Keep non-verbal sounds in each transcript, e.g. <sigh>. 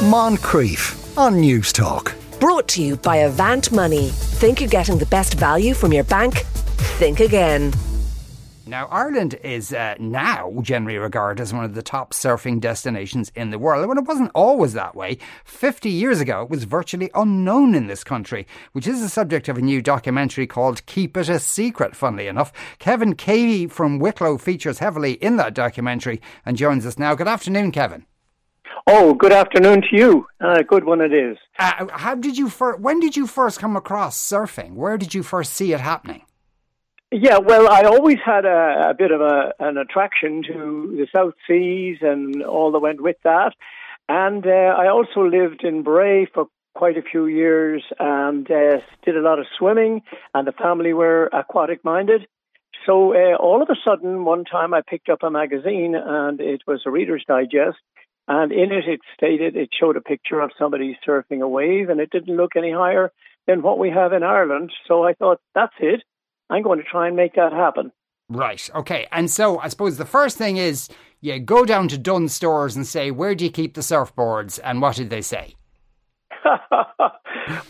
Moncrieff on News Talk. Brought to you by Avant Money. Think you're getting the best value from your bank? Think again. Now, Ireland is uh, now generally regarded as one of the top surfing destinations in the world. When it wasn't always that way, 50 years ago, it was virtually unknown in this country, which is the subject of a new documentary called Keep It a Secret, funnily enough. Kevin Cavey from Wicklow features heavily in that documentary and joins us now. Good afternoon, Kevin. Oh, good afternoon to you. Uh, good one it is. Uh, how did you fir- when did you first come across surfing? Where did you first see it happening? Yeah, well, I always had a, a bit of a, an attraction to the South Seas and all that went with that. And uh, I also lived in Bray for quite a few years and uh, did a lot of swimming, and the family were aquatic minded. So uh, all of a sudden, one time I picked up a magazine and it was a Reader's Digest. And in it, it stated, it showed a picture of somebody surfing a wave and it didn't look any higher than what we have in Ireland. So I thought, that's it. I'm going to try and make that happen. Right. Okay. And so I suppose the first thing is you go down to Dunnes Stores and say, where do you keep the surfboards? And what did they say? <laughs>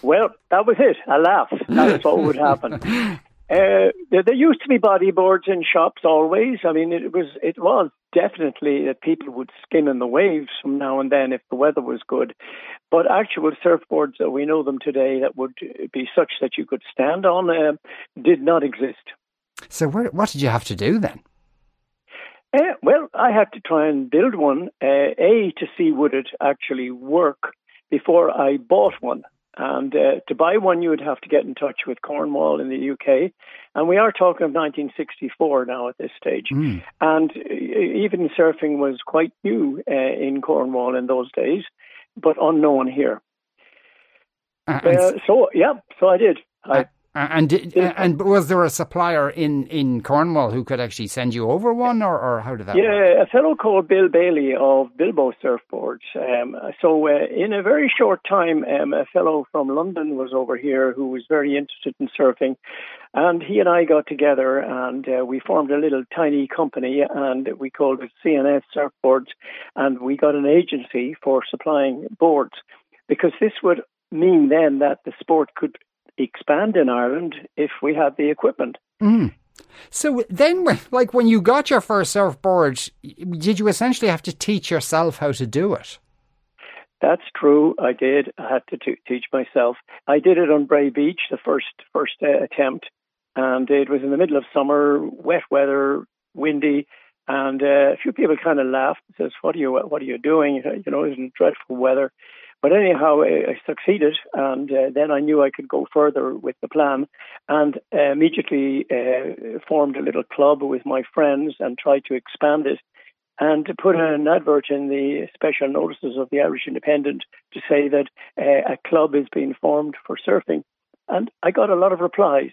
well, that was it. A laugh. That's what would happen. <laughs> Uh, there, there, used to be bodyboards in shops always. I mean, it was it was definitely that people would skim in the waves from now and then if the weather was good. But actual surfboards, that we know them today, that would be such that you could stand on, uh, did not exist. So, where, what did you have to do then? Uh, well, I had to try and build one. Uh, a to see would it actually work before I bought one. And uh, to buy one, you would have to get in touch with Cornwall in the UK. And we are talking of 1964 now at this stage. Mm. And uh, even surfing was quite new uh, in Cornwall in those days, but unknown here. Uh, so, yeah, so I did. I and and was there a supplier in, in Cornwall who could actually send you over one, or, or how did that? Yeah, work? a fellow called Bill Bailey of Bilbo Surfboards. Um, so uh, in a very short time, um, a fellow from London was over here who was very interested in surfing, and he and I got together and uh, we formed a little tiny company, and we called it CNS Surfboards, and we got an agency for supplying boards because this would mean then that the sport could expand in Ireland if we had the equipment. Mm. So then, like when you got your first surfboard, did you essentially have to teach yourself how to do it? That's true. I did. I had to t- teach myself. I did it on Bray Beach, the first first uh, attempt, and it was in the middle of summer, wet weather, windy, and uh, a few people kind of laughed. and Says, "What are you? What are you doing? You know, it's dreadful weather." But anyhow, I, succeeded, and uh, then I knew I could go further with the plan, and uh, immediately uh, formed a little club with my friends and tried to expand it, and to put an advert in the special notices of the Irish Independent to say that uh, a club is being formed for surfing, and I got a lot of replies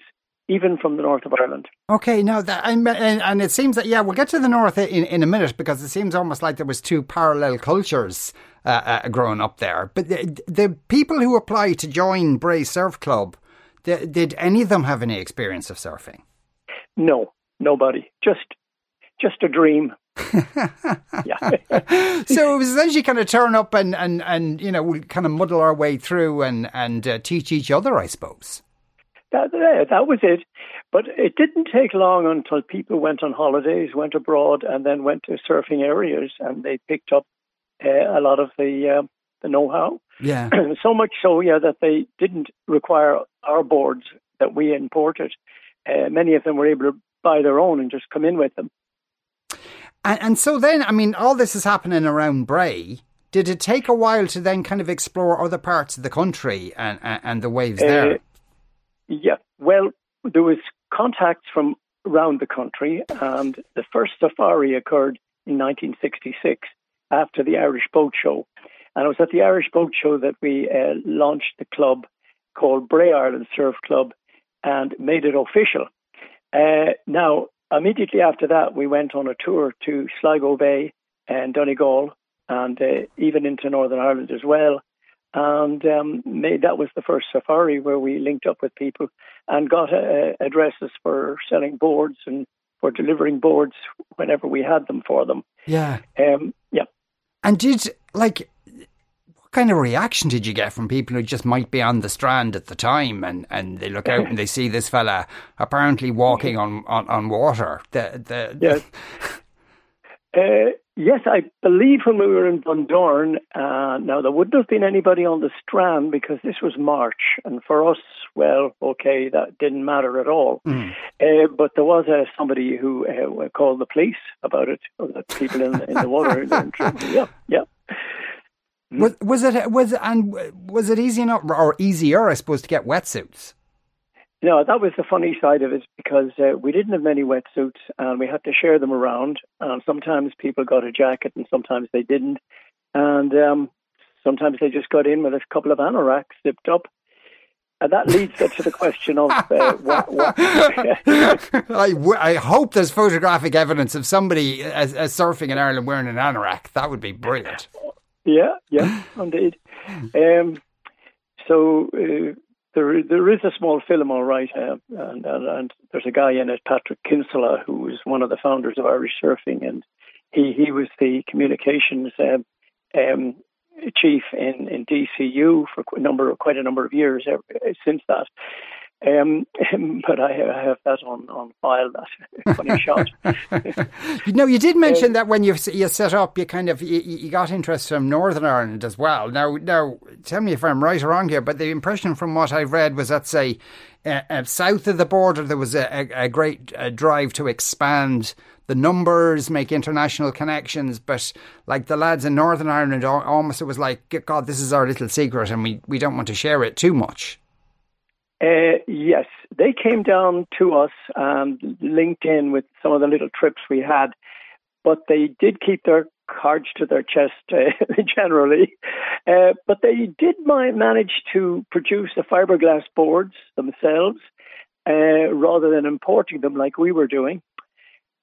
even from the north of Ireland. Okay, now that and, and it seems that yeah, we'll get to the north in, in a minute because it seems almost like there was two parallel cultures uh, uh, growing up there. But the, the, people who apply to join Bray Surf Club, the, did any of them have any experience of surfing? No, nobody. Just just a dream. <laughs> yeah. <laughs> so it was essentially kind of turn up and, and, and you know, we kind of muddle our way through and, and uh, teach each other, I suppose. That, that was it. But it didn't take long until people went on holidays, went abroad, and then went to surfing areas, and they picked up uh, a lot of the uh, the know-how. Yeah. <clears throat> so much so, yeah, that they didn't require our boards that we imported. Uh, many of them were able to buy their own and just come in with them. And, and so then, I mean, all this is happening around Bray. Did it take a while to then kind of explore other parts of the country and and, and the waves there? Uh, yeah, well, there was contacts from around the country, and the first safari occurred in 1966 after the Irish Boat Show. And it was at the Irish Boat Show that we uh, launched the club called Bray Ireland Surf Club and made it official. Uh, now, immediately after that, we went on a tour to Sligo Bay and Donegal and uh, even into Northern Ireland as well and um, made, that was the first safari where we linked up with people and got uh, addresses for selling boards and for delivering boards whenever we had them for them. Yeah. Um, yeah. And did like what kind of reaction did you get from people who just might be on the strand at the time and, and they look out and they see this fella apparently walking on, on, on water? The, the, <laughs> yes. <laughs> Uh, yes, I believe when we were in Bundoran, uh, now there wouldn't have been anybody on the strand because this was March, and for us, well, okay, that didn't matter at all. Mm. Uh, but there was uh, somebody who uh, called the police about it, or the people in, in the water. <laughs> yeah, yeah. Mm. Was, was it was and was it easy enough or easier, I suppose, to get wetsuits? No, that was the funny side of it because uh, we didn't have many wetsuits and we had to share them around. And sometimes people got a jacket and sometimes they didn't. And um, sometimes they just got in with a couple of anoraks zipped up. And that leads to the question of uh, what. what <laughs> I, w- I hope there's photographic evidence of somebody uh, uh, surfing in Ireland wearing an anorak. That would be brilliant. Yeah, yeah, indeed. Um, so uh, there there is a small film, all right, uh, and, and, and there's a guy in it, Patrick Kinsella, who was one of the founders of Irish surfing, and he he was the communications um, um, chief in, in DCU for a number of, quite a number of years since that. Um, but I, I, have that on, on file. That <laughs> funny shot. <laughs> you know, you did mention um, that when you you set up, you kind of you, you, got interest from Northern Ireland as well. Now, now, tell me if I'm right or wrong here, but the impression from what I've read was that say uh, uh, south of the border there was a, a, a great uh, drive to expand the numbers, make international connections. But like the lads in Northern Ireland, almost it was like, God, this is our little secret, and we, we don't want to share it too much. Uh, yes, they came down to us and linked in with some of the little trips we had, but they did keep their cards to their chest uh, <laughs> generally. Uh, but they did manage to produce the fiberglass boards themselves uh, rather than importing them like we were doing,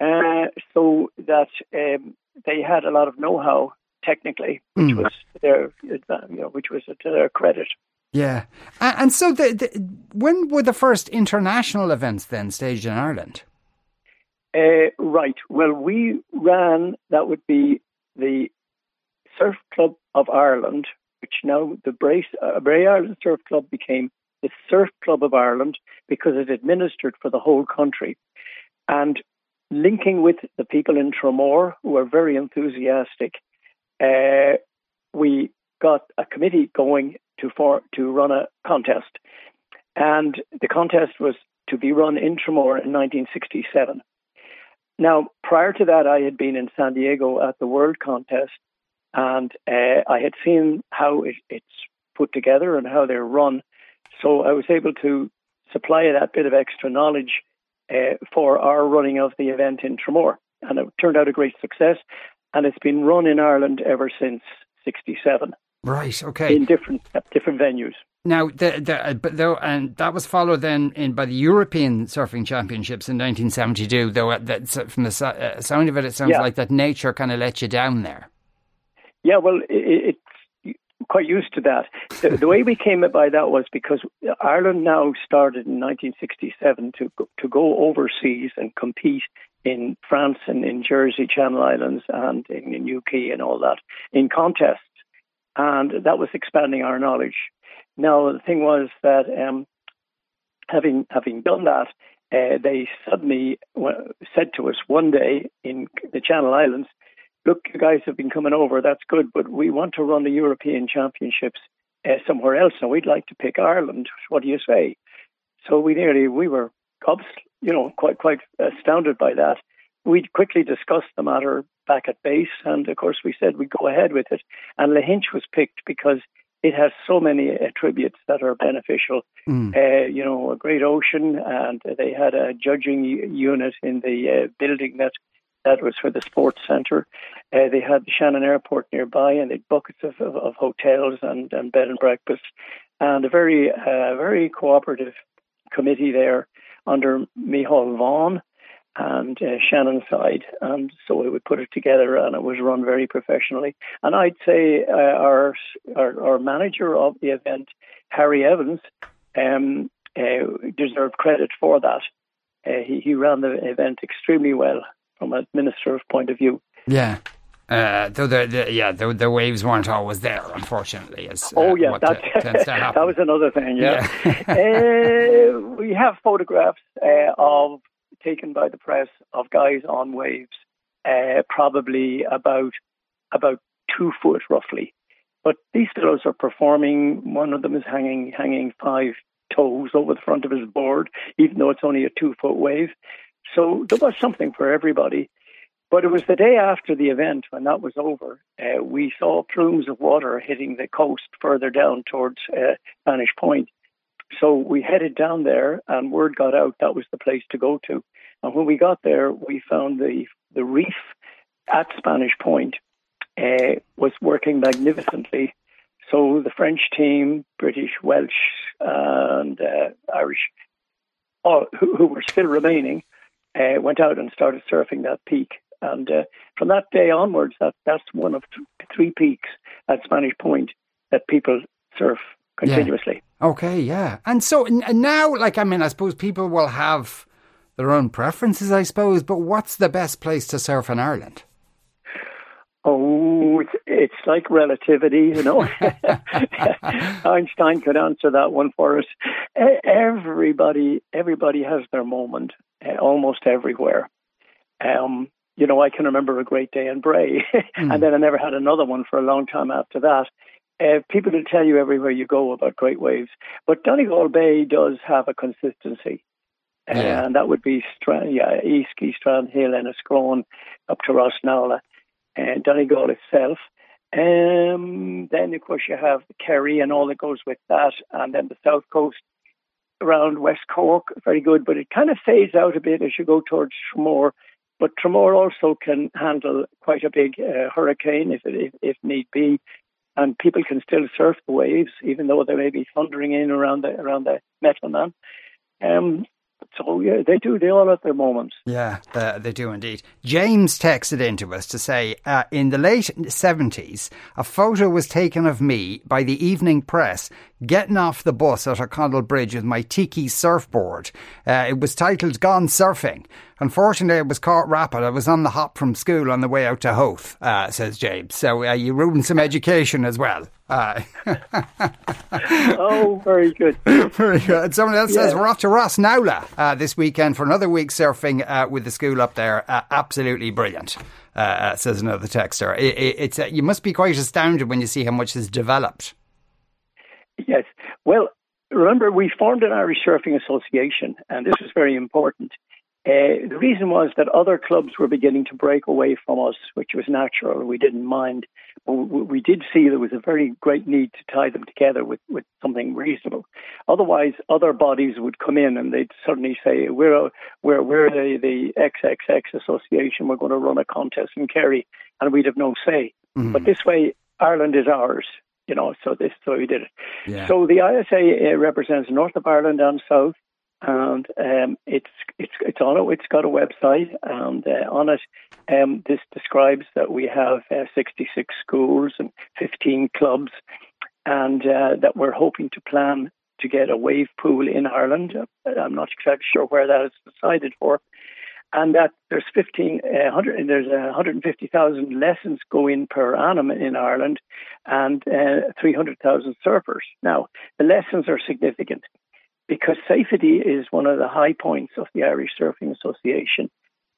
uh, so that um, they had a lot of know-how technically, which mm. was their, you know, which was to their credit. Yeah. And so the, the, when were the first international events then staged in Ireland? Uh, right. Well, we ran, that would be the Surf Club of Ireland, which now the Bray, uh, Bray Ireland Surf Club became the Surf Club of Ireland because it administered for the whole country. And linking with the people in Tramore, who were very enthusiastic, uh, we got a committee going to for to run a contest, and the contest was to be run in Tramore in 1967. Now, prior to that, I had been in San Diego at the World Contest, and uh, I had seen how it, it's put together and how they're run. So I was able to supply that bit of extra knowledge uh, for our running of the event in Tramore, and it turned out a great success. And it's been run in Ireland ever since '67. Right. Okay. In different different venues. Now, the, the, uh, but though, and that was followed then in by the European Surfing Championships in 1972. Though, uh, that, from the uh, sound of it, it sounds yeah. like that nature kind of let you down there. Yeah, well, it, it's quite used to that. The, the, way we came by that was because Ireland now started in 1967 to to go overseas and compete in France and in Jersey, Channel Islands, and in, the UK and all that in contests and that was expanding our knowledge. Now the thing was that um, having having done that, uh, they suddenly said to us one day in the Channel Islands, "Look, you guys have been coming over. That's good, but we want to run the European Championships uh, somewhere else, and we'd like to pick Ireland. What do you say?" So we nearly we were gobs, you know, quite quite astounded by that. We quickly discussed the matter back at base. And of course, we said we'd go ahead with it. And Lahinch was picked because it has so many attributes that are beneficial. Mm. Uh, you know, a great ocean, and they had a judging unit in the uh, building that that was for the sports centre. Uh, they had the Shannon Airport nearby, and they had buckets of, of, of hotels and, and bed and breakfast, and a very uh, very cooperative committee there under Micheál Vaughan and uh, Shannon side, and so we would put it together, and it was run very professionally. And I'd say uh, our, our, our manager of the event, Harry Evans, um, uh, deserved credit for that. Uh, he, he ran the event extremely well from a minister's point of view. Yeah. Uh, though the, the yeah the, the waves weren't always there, unfortunately. As, uh, oh yeah, that, t- tends to <laughs> happen. that was another thing. Yeah, Yeah. <laughs> uh, we have photographs uh, of taken by the press of guys on waves, uh, probably about about two foot roughly. But these fellows are performing. One of them is hanging hanging five toes over the front of his board, even though it's only a two foot wave. So there was something for everybody. But it was the day after the event when that was over. Uh, we saw plumes of water hitting the coast further down towards uh, Spanish Point. So we headed down there, and word got out that was the place to go to. And when we got there, we found the the reef at Spanish Point uh, was working magnificently. So the French team, British, Welsh, and uh, Irish, all, who, who were still remaining, uh, went out and started surfing that peak. And uh, from that day onwards, that, that's one of th- three peaks at Spanish Point that people surf continuously. Okay, yeah. And so and now, like, I mean, I suppose people will have their own preferences, I suppose, but what's the best place to surf in Ireland? Oh, it's, it's like relativity, you know. <laughs> Einstein could answer that one for us. Everybody, everybody has their moment, uh, almost everywhere. Um, you know, I can remember a great day in Bray, <laughs> and then I never had another one for a long time after that. Uh, people will tell you everywhere you go about great waves, but Donegal Bay does have a consistency. Yeah. And that would be Strand, yeah, Easkey, Strand Hill, and Enniscrone, up to Rossnowlagh and Donegal itself. Um, then, of course, you have Kerry and all that goes with that, and then the south coast around West Cork, very good, but it kind of fades out a bit as you go towards Tramore. But Tramore also can handle quite a big uh, hurricane if, if if need be, and people can still surf the waves, even though they may be thundering in around the around the Metal Man. Um, so yeah, they do. They all have their moments. Yeah, uh, they do indeed. James texted into us to say, uh, in the late 70s, a photo was taken of me by the evening press getting off the bus at O'Connell Bridge with my tiki surfboard. Uh, it was titled Gone Surfing. Unfortunately, I was caught rapid. I was on the hop from school on the way out to Howth, uh, says James. So uh, you ruined some education as well. Uh, <laughs> Oh, very good. Very good. Someone else says we're off to Rossnowlagh uh, this weekend for another week surfing uh, with the school up there. Uh, absolutely brilliant, uh, uh, says another texter. It, it, it's uh, you must be quite astounded when you see how much has developed. Yes. Well, remember, we formed an Irish Surfing Association, and this was very important. Uh, the reason was that other clubs were beginning to break away from us, which was natural. We didn't mind. But we did see there was a very great need to tie them together with, with something reasonable. Otherwise, other bodies would come in and they'd suddenly say, "We're a, we're we're the, the XXX Association. We're going to run a contest in Kerry," and we'd have no say. But this way, Ireland is ours. You know, so this so we did it. Yeah. So the ISA uh, represents North of Ireland and South, and um, it's it's it's on it. It's got a website, and uh, on it, um, this describes that we have uh, 66 schools and 15 clubs, and uh, that we're hoping to plan to get a wave pool in Ireland. Uh, I'm not exactly sure where that is decided for. And that there's 15, uh, 100, there's uh, 150,000 lessons go in per annum in Ireland, and uh, 300,000 surfers. Now, the lessons are significant because safety is one of the high points of the Irish Surfing Association,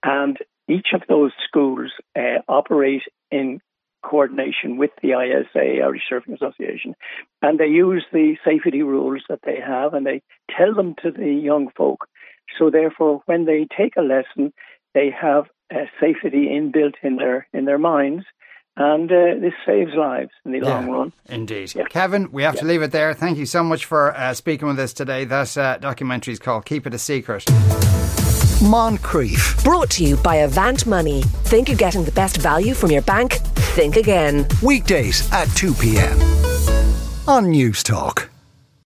and each of those schools uh, operate in coordination with the ISA, Irish Surfing Association, and they use the safety rules that they have, and they tell them to the young folk. So, therefore, when they take a lesson, they have uh, safety inbuilt in their in their minds, and uh, this saves lives in the long run. Indeed. Yeah. Kevin, we have to leave it there. Thank you so much for uh, speaking with us today. That uh, documentary is called Keep It a Secret. Moncrieff. Brought to you by Avant Money. Think you're getting the best value from your bank? Think again. Weekdays at 2 p.m. on News Talk.